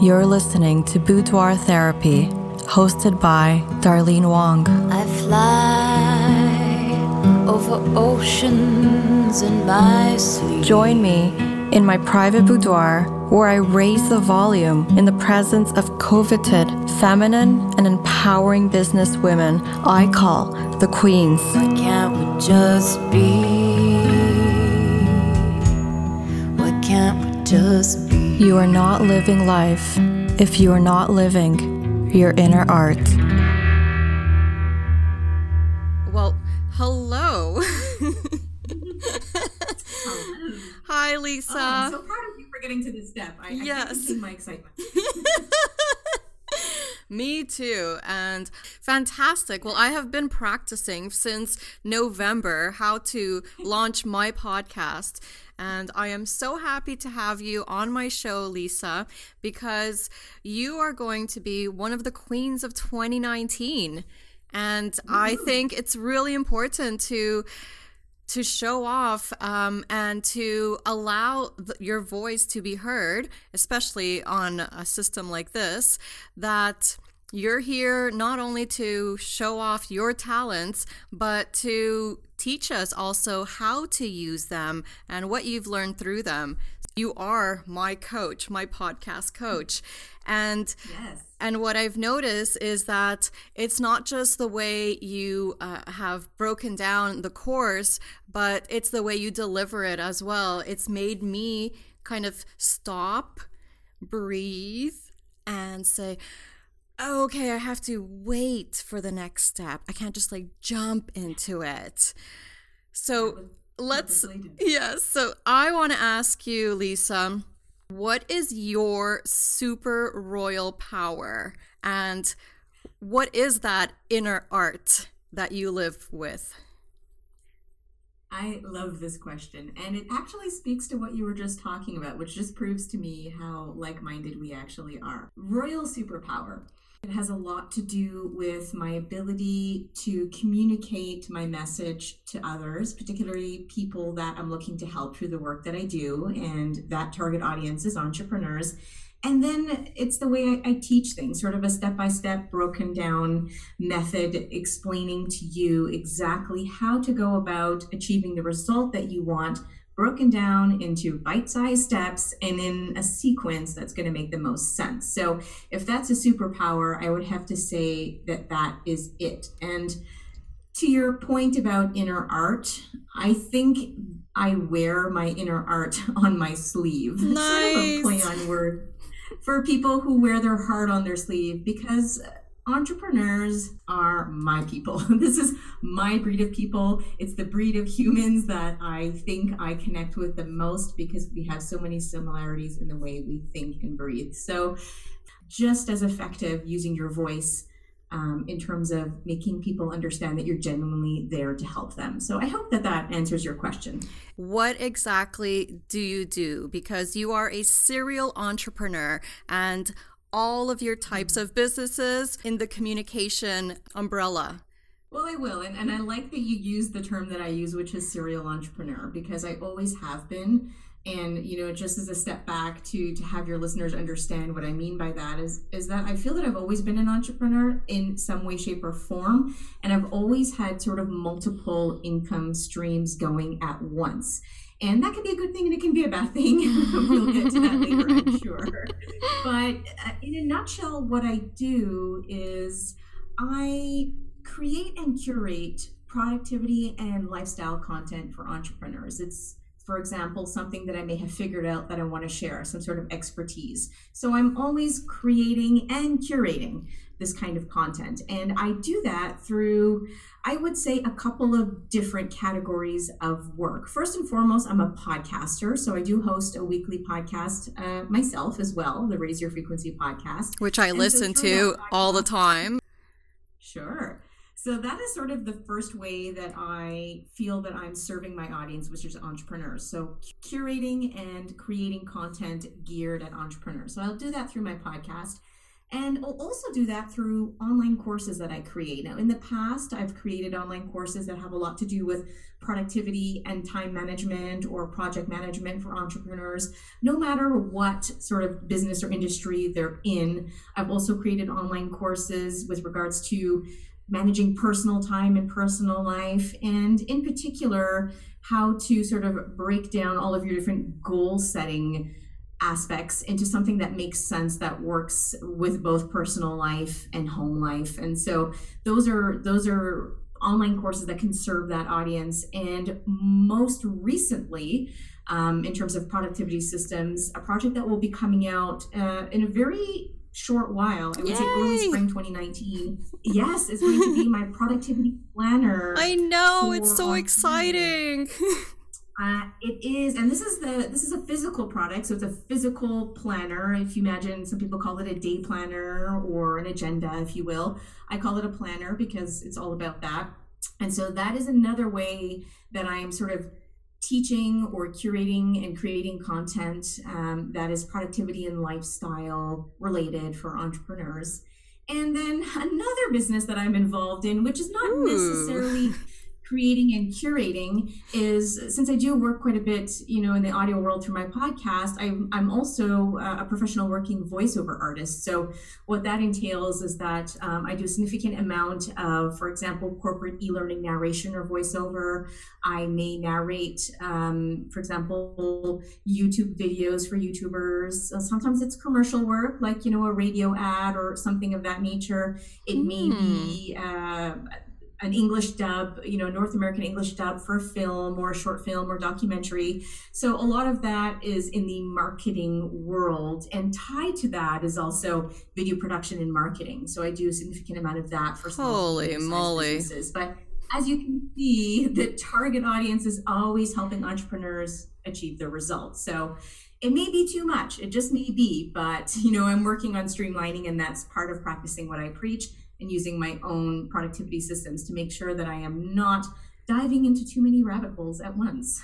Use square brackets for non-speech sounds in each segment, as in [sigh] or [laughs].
You're listening to Boudoir Therapy, hosted by Darlene Wong. I fly over oceans in my sleep. Join me in my private boudoir where I raise the volume in the presence of coveted, feminine, and empowering business women I call the queens. Why can't we just be? Why can't we just be? You are not living life if you are not living your inner art. Well, hello. [laughs] Hi, Lisa. Oh, I'm so proud of you for getting to this step. I, Yes. I can't contain my excitement. [laughs] Me too. And fantastic. Well, I have been practicing since November how to launch my podcast. And I am so happy to have you on my show, Lisa, because you are going to be one of the queens of 2019. And I think it's really important to to show off um, and to allow th- your voice to be heard, especially on a system like this, that you're here not only to show off your talents, but to teach us also how to use them and what you've learned through them. You are my coach, my podcast coach. And Yes. And what I've noticed is that it's not just the way you uh, have broken down the course, but it's the way you deliver it as well. It's made me kind of stop, breathe, and say, okay, I have to wait for the next step. I can't just like jump into it. So let's, yes. So I want to ask you, Lisa, what is your super royal power? And what is that inner art that you live with? I love this question. And it actually speaks to what you were just talking about, which just proves to me how like minded we actually are. Royal superpower. It has a lot to do with my ability to communicate my message to others, particularly people that I'm looking to help through the work that I do. And that target audience is entrepreneurs. And then it's the way I, I teach things, sort of a step by step, broken down method explaining to you exactly how to go about achieving the result that you want, broken down into bite sized steps and in a sequence that's going to make the most sense. So, if that's a superpower, I would have to say that that is it. And to your point about inner art, I think I wear my inner art [laughs] on my sleeve. Sort of a play on word for people who wear their heart on their sleeve because entrepreneurs are my people. [laughs] This is my breed of people. It's the breed of humans that I think I connect with the most because we have so many similarities in the way we think and breathe. So, just as effective using your voice um, in terms of making people understand that you're genuinely there to help them. So, I hope that that answers your question. What exactly do you do? Because you are a serial entrepreneur and all of your types mm-hmm. of businesses in the communication umbrella. Well, I will. And, and I like that you use the term that I use, which is serial entrepreneur, because I always have been. And, you know, just as a step back to to have your listeners understand what I mean by that is is that I feel that I've always been an entrepreneur in some way, shape, or form. And I've always had sort of multiple income streams going at once. And that can be a good thing and it can be a bad thing. [laughs] we'll get to that later, I'm [laughs] sure. But uh, in a nutshell, what I do is I create and curate productivity and lifestyle content for entrepreneurs. It's, for example, something that I may have figured out that I want to share, some sort of expertise. So I'm always creating and curating this kind of content. And I do that through, I would say, a couple of different categories of work. First and foremost, I'm a podcaster. So I do host a weekly podcast uh, myself as well, the Raise Your Frequency podcast. Which I And listen through to that all the time. Sure. So that is sort of the first way that I feel that I'm serving my audience, which is entrepreneurs. So curating and creating content geared at entrepreneurs. So I'll do that through my podcast. And I'll also do that through online courses that I create. Now, in the past, I've created online courses that have a lot to do with productivity and time management or project management for entrepreneurs. No matter what sort of business or industry they're in, I've also created online courses with regards to managing personal time and personal life, and in particular, how to sort of break down all of your different goal setting aspects into something that makes sense that works with both personal life and home life and so those are those are online courses that can serve that audience and most recently um, in terms of productivity systems a project that will be coming out uh, in a very short while. I would say early spring 2019. Yes, it's going to be my productivity planner. I know it's so exciting. [laughs] Uh, it is, and this is the this is a physical product, so it's a physical planner. If you imagine, some people call it a day planner or an agenda, if you will. I call it a planner because it's all about that. And so that is another way that I'm sort of teaching or curating and creating content um, that is productivity and lifestyle related for entrepreneurs. And then another business that I'm involved in, which is not Ooh. necessarily [laughs] creating and curating is since I do work quite a bit, you know, in the audio world through my podcast, I'm, I'm also a professional working voiceover artist. So what that entails is that um, I do a significant amount of, for example, corporate e-learning narration or voiceover. I may narrate, um, for example, YouTube videos for YouTubers. Sometimes it's commercial work, like, you know, a radio ad or something of that nature. It mm. may be uh, an English dub, you know, North American English dub for a film or a short film or documentary. So a lot of that is in the marketing world. And tied to that is also video production and marketing. So I do a significant amount of that for Holy moly. businesses. But as you can see, the target audience is always helping entrepreneurs achieve their results. So it may be too much. It just may be, but you know, I'm working on streamlining and that's part of practicing what I preach and using my own productivity systems to make sure that I am not diving into too many rabbit holes at once.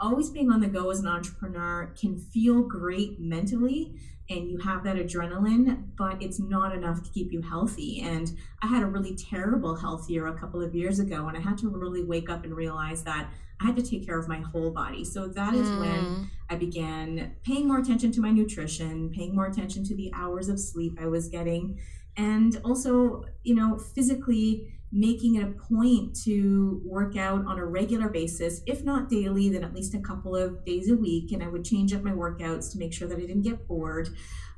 Always being on the go as an entrepreneur can feel great mentally and you have that adrenaline, but it's not enough to keep you healthy. And I had a really terrible health year a couple of years ago, and I had to really wake up and realize that I had to take care of my whole body. So that is mm. when I began paying more attention to my nutrition, paying more attention to the hours of sleep I was getting, and also you know physically making it a point to work out on a regular basis if not daily then at least a couple of days a week and i would change up my workouts to make sure that i didn't get bored.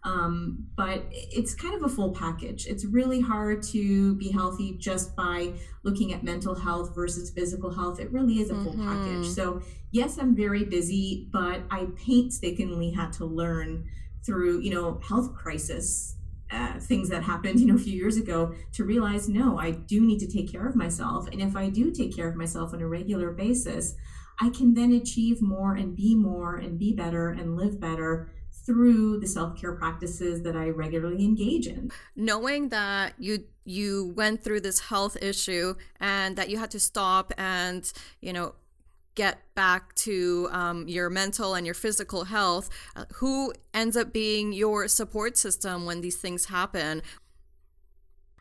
Um, but it's kind of a full package. It's really hard to be healthy just by looking at mental health versus physical health. It really is a full mm-hmm. package. So yes i'm very busy but i painstakingly had to learn through you know health crisis uh, things that happened you know a few years ago to realize no i do need to take care of myself. And if i do take care of myself on a regular basis i can then achieve more and be more and be better and live better through the self-care practices that i regularly engage in. Knowing that you you went through this health issue and that you had to stop and you know get back to um, your mental and your physical health, uh, who ends up being your support system when these things happen?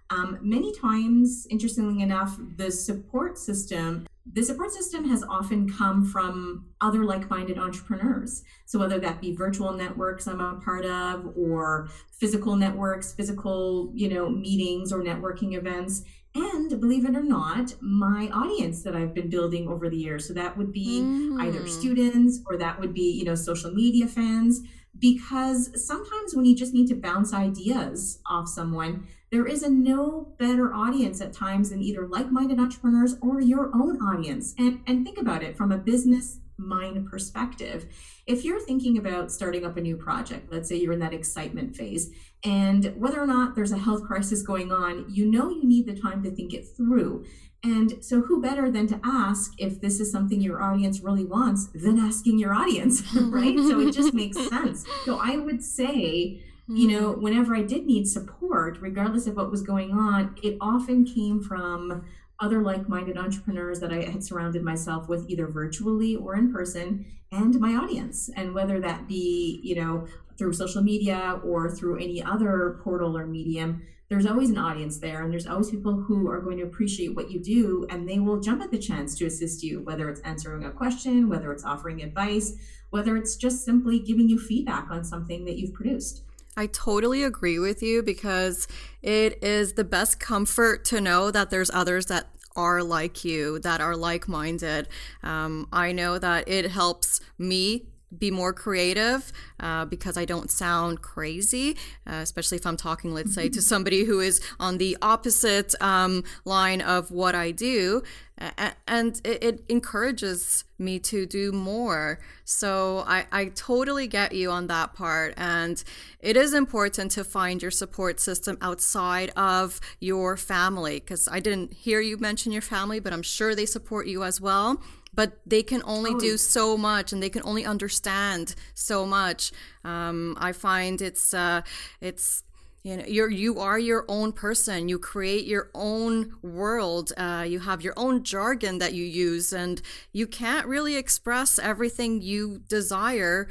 Um, many times, interestingly enough, the support system the support system has often come from other like-minded entrepreneurs so whether that be virtual networks i'm a part of or physical networks physical you know meetings or networking events and believe it or not, my audience that I've been building over the years. So that would be mm. either students or that would be, you know, social media fans. Because sometimes when you just need to bounce ideas off someone, there is a no better audience at times than either like-minded entrepreneurs or your own audience. And and think about it from a business mind perspective. If you're thinking about starting up a new project, let's say you're in that excitement phase, and whether or not there's a health crisis going on, you know you need the time to think it through. And so, who better than to ask if this is something your audience really wants than asking your audience, [laughs] right? so, it just makes [laughs] sense. So, I would say, you know, mm-hmm. whenever I did need support, regardless of what was going on, it often came from other like-minded entrepreneurs that I had surrounded myself with either virtually or in person and my audience. And whether that be you know through social media or through any other portal or medium there's always an audience there and there's always people who are going to appreciate what you do and they will jump at the chance to assist you whether it's answering a question whether it's offering advice whether it's just simply giving you feedback on something that you've produced I totally agree with you because it is the best comfort to know that there's others that are like you, that are like minded. Um, I know that it helps me be more creative uh, because I don't sound crazy, uh, especially if I'm talking, let's say, to [laughs] somebody who is on the opposite um, line of what I do. and it, it, encourages me to do more. So I, I totally get you on that part. And it is important to find your support system outside of your family because I didn't hear you mention your family, but I'm sure they support you as well but they can only do so much and they can only understand so much. Um, i find it's uh, it's you know you're you are your own person. You create your own world. Uh, you have your own jargon that you use and you can't really express everything you desire.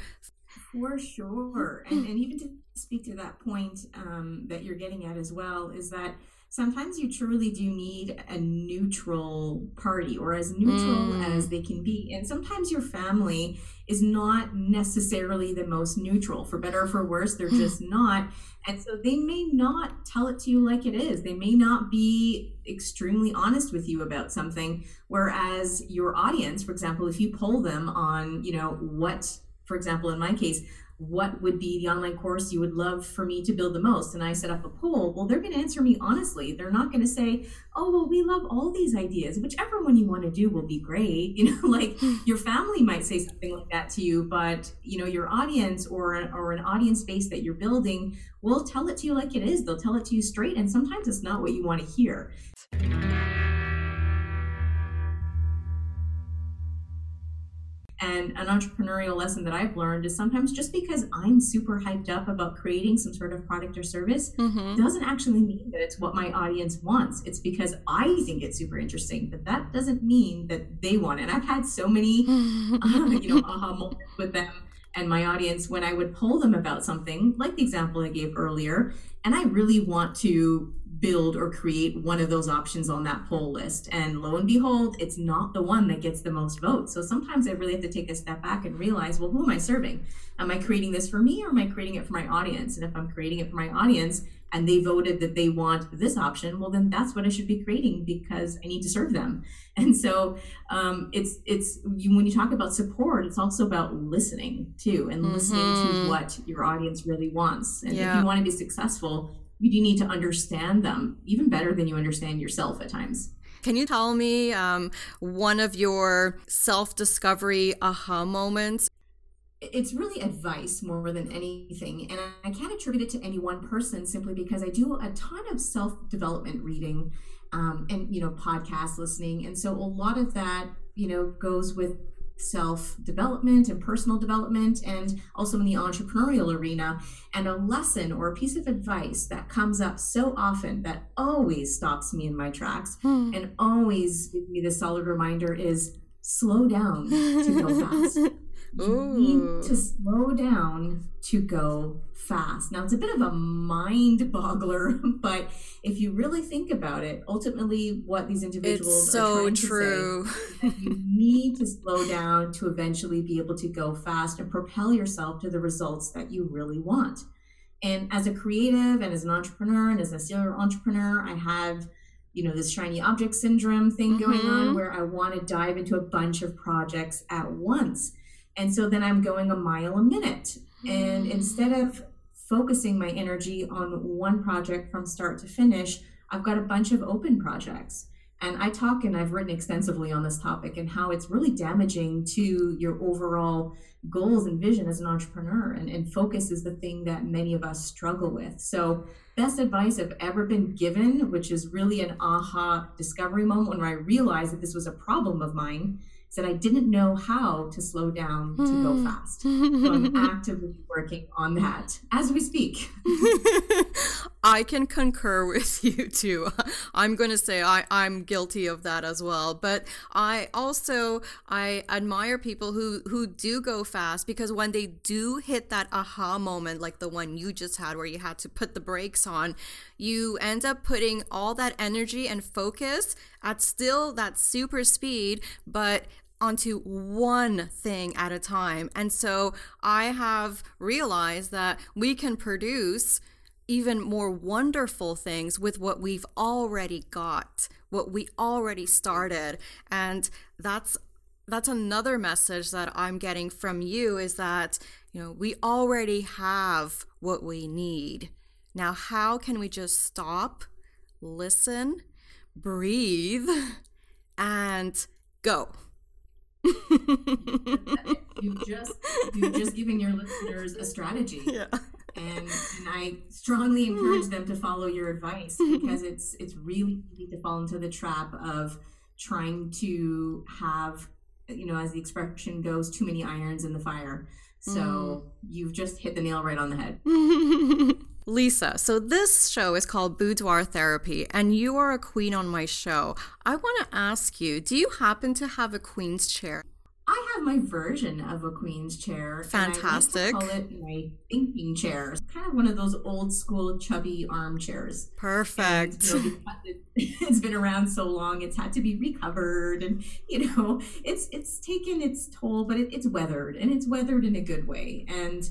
For sure. And, and even to speak to that point um, that you're getting at as well is that sometimes you truly do need a neutral party or as neutral mm. as they can be. And sometimes your family is not necessarily the most neutral. For better or for worse, they're just not. And so they may not tell it to you like it is. They may not be extremely honest with you about something. Whereas your audience, for example, if you poll them on, you know, what, for example, in my case, what would be the online course you would love for me to build the most? And i set up a poll. Well they're going to answer me honestly. They're not going to say oh well we love all these ideas. Whichever one you want to do will be great. [laughs] You know like hmm. your family might say something like that to you but you know your audience or an, or an audience base that you're building will tell it to you like it is. They'll tell it to you straight and sometimes it's not what you want to hear And an entrepreneurial lesson that I've learned is sometimes just because I'm super hyped up about creating some sort of product or service mm-hmm. doesn't actually mean that it's what my audience wants. It's because I think it's super interesting, but that doesn't mean that they want it. And I've had so many, [laughs] uh, you know, aha moments with them and my audience when I would poll them about something, like the example I gave earlier, and I really want to build or create one of those options on that poll list. And lo and behold, it's not the one that gets the most votes. So sometimes I really have to take a step back and realize, well, who am I serving? Am I creating this for me or am I creating it for my audience? And if I'm creating it for my audience and they voted that they want this option, well, then that's what I should be creating because I need to serve them. [laughs] And so um, it's it's you, when you talk about support, it's also about listening too and mm-hmm. listening to mm-hmm. what your audience really wants. And yeah. if you want to be successful, you need to understand them even better than you understand yourself at times. Can you tell me um, one of your self discovery aha moments? It's really advice more than anything. And I can't attribute it to any one person simply because I do a ton of self development reading um, and, you know, podcast listening. And so a lot of that, you know, goes with self development and personal development, and also in the entrepreneurial arena. And a lesson or a piece of advice that comes up so often that always stops me in my tracks hmm. and always gives me the solid reminder is slow down to go [laughs] fast. You need to slow down to go fast. Now, it's a bit of a mind boggler, [laughs] but if you really think about it, ultimately what these individuals it's so are trying true. to say you need to slow down to eventually be able to go fast and propel yourself to the results that you really want. And as a creative and as an entrepreneur and as a serial entrepreneur, I have you know this shiny object syndrome thing mm-hmm. going on mm-hmm. where I want to dive into a bunch of projects at once. And so then I'm going a mile a minute. And mm. instead of focusing my energy on one project from start to finish, I've got a bunch of open projects. And I talk and I've written extensively on this topic and how it's really damaging to your overall goals and vision as an entrepreneur. And, and focus is the thing that many of us struggle with. So, best advice I've ever been given, which is really an aha discovery moment when I realized that this was a problem of mine that I didn't know how to slow down to go hmm. fast. So I'm [laughs] actively working on that as we speak. [laughs] I can concur with [laughs] you too. I'm going to say I, I'm guilty of that as well. But I also I admire people who who do go fast because when they do hit that aha moment like the one you just had where you had to put the brakes on, you end up putting all that energy and focus at still that super speed, but onto one thing at a time. And so I have realized that we can produce even more wonderful things with what we've already got, what we already started. And that's that's another message that I'm getting from you is that, you know, we already have what we need. Now, how can we just stop, listen, breathe, and go? [laughs] you've just you've just given your listeners a strategy. Yeah. And, and I strongly encourage them to follow your advice [laughs] because it's it's really easy to fall into the trap of trying to have you know as the expression goes too many irons in the fire. So mm. you've just hit the nail right on the head. [laughs] Lisa, so this show is called Boudoir Therapy, and you are a queen on my show. I want to ask you do you happen to have a queen's chair? I have my version of a queen's chair. Fantastic. I like call it my thinking chair. It's kind of one of those old school chubby armchairs. Perfect. And, you [laughs] know, [laughs] it's been around so long, it's had to be recovered, and you know, it's it's taken its toll, but it, it's weathered, and it's weathered in a good way. And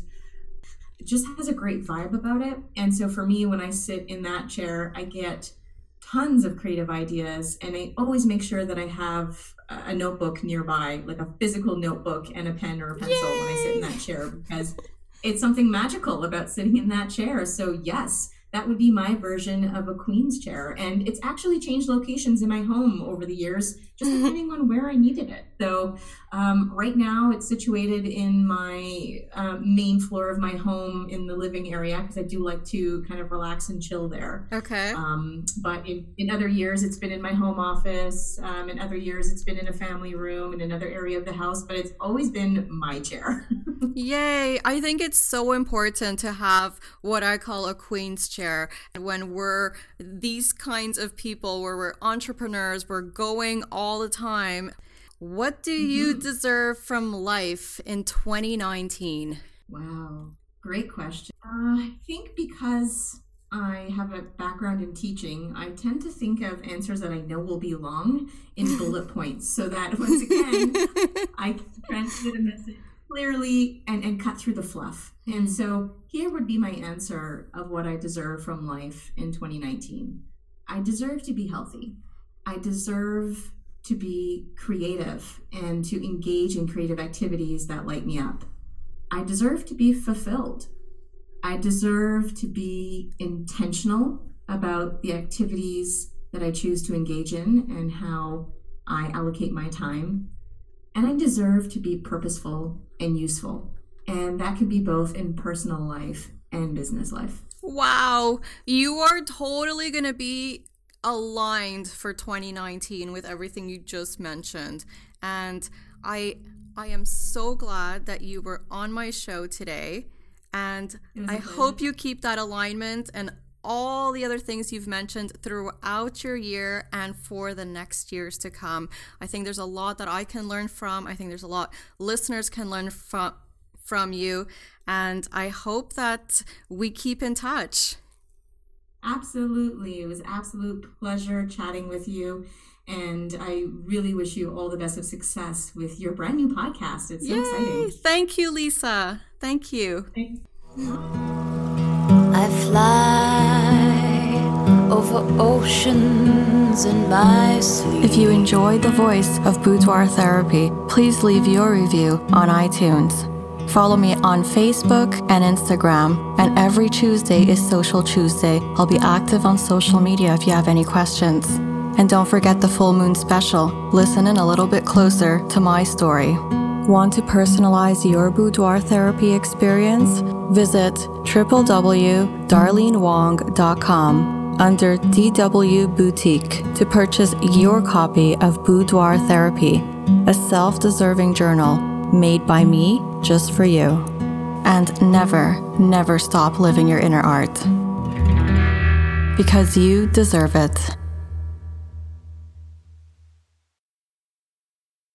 just has a great vibe about it. And so for me, when I sit in that chair, I get tons of creative ideas and I always make sure that I have a notebook nearby, like a physical notebook and a pen or a pencil Yay! when I sit in that chair because it's something magical about sitting in that chair. So yes, that would be my version of a queen's chair. And it's actually changed locations in my home over the years, just depending on where I needed it. So um, right now it's situated in my um, main floor of my home in the living area because I do like to kind of relax and chill there. Okay. Um, but in, in other years, it's been in my home office. Um, in other years, it's been in a family room in another area of the house, but it's always been my chair. [laughs] Yay. I think it's so important to have what I call a queen's chair when we're these kinds of people where we're entrepreneurs, we're going all the time what do you mm-hmm. deserve from life in 2019? Wow, great question. Uh, I think because I have a background in teaching, I tend to think of answers that I know will be long in bullet [laughs] points so that once again, [laughs] I can transmit a message clearly and, and cut through the fluff. And mm. so here would be my answer of what I deserve from life in 2019. I deserve to be healthy. I deserve to be creative and to engage in creative activities that light me up. I deserve to be fulfilled. I deserve to be intentional about the activities that I choose to engage in and how I allocate my time. And I deserve to be purposeful and useful. And that could be both in personal life and business life. Wow, you are totally going to be aligned for 2019 with everything you just mentioned. And I I am so glad that you were on my show today. And I hope you keep that alignment and all the other things you've mentioned throughout your year and for the next years to come. I think there's a lot that I can learn from. I think there's a lot listeners can learn from from you and I hope that we keep in touch. Absolutely. It was absolute pleasure chatting with you. And I really wish you all the best of success with your brand new podcast. It's so Yay. exciting. Thank you, Lisa. Thank you. I fly over oceans in my sleep. If you enjoyed the voice of Boudoir Therapy, please leave your review on iTunes. Follow me on Facebook and Instagram. And every Tuesday is Social Tuesday. I'll be active on social media if you have any questions. And don't forget the full moon special. Listen in a little bit closer to my story. Want to personalize your boudoir therapy experience? Visit www.darlenewong.com under DW Boutique to purchase your copy of Boudoir Therapy, a self deserving journal made by me just for you. And never, never stop living your inner art. Because you deserve it.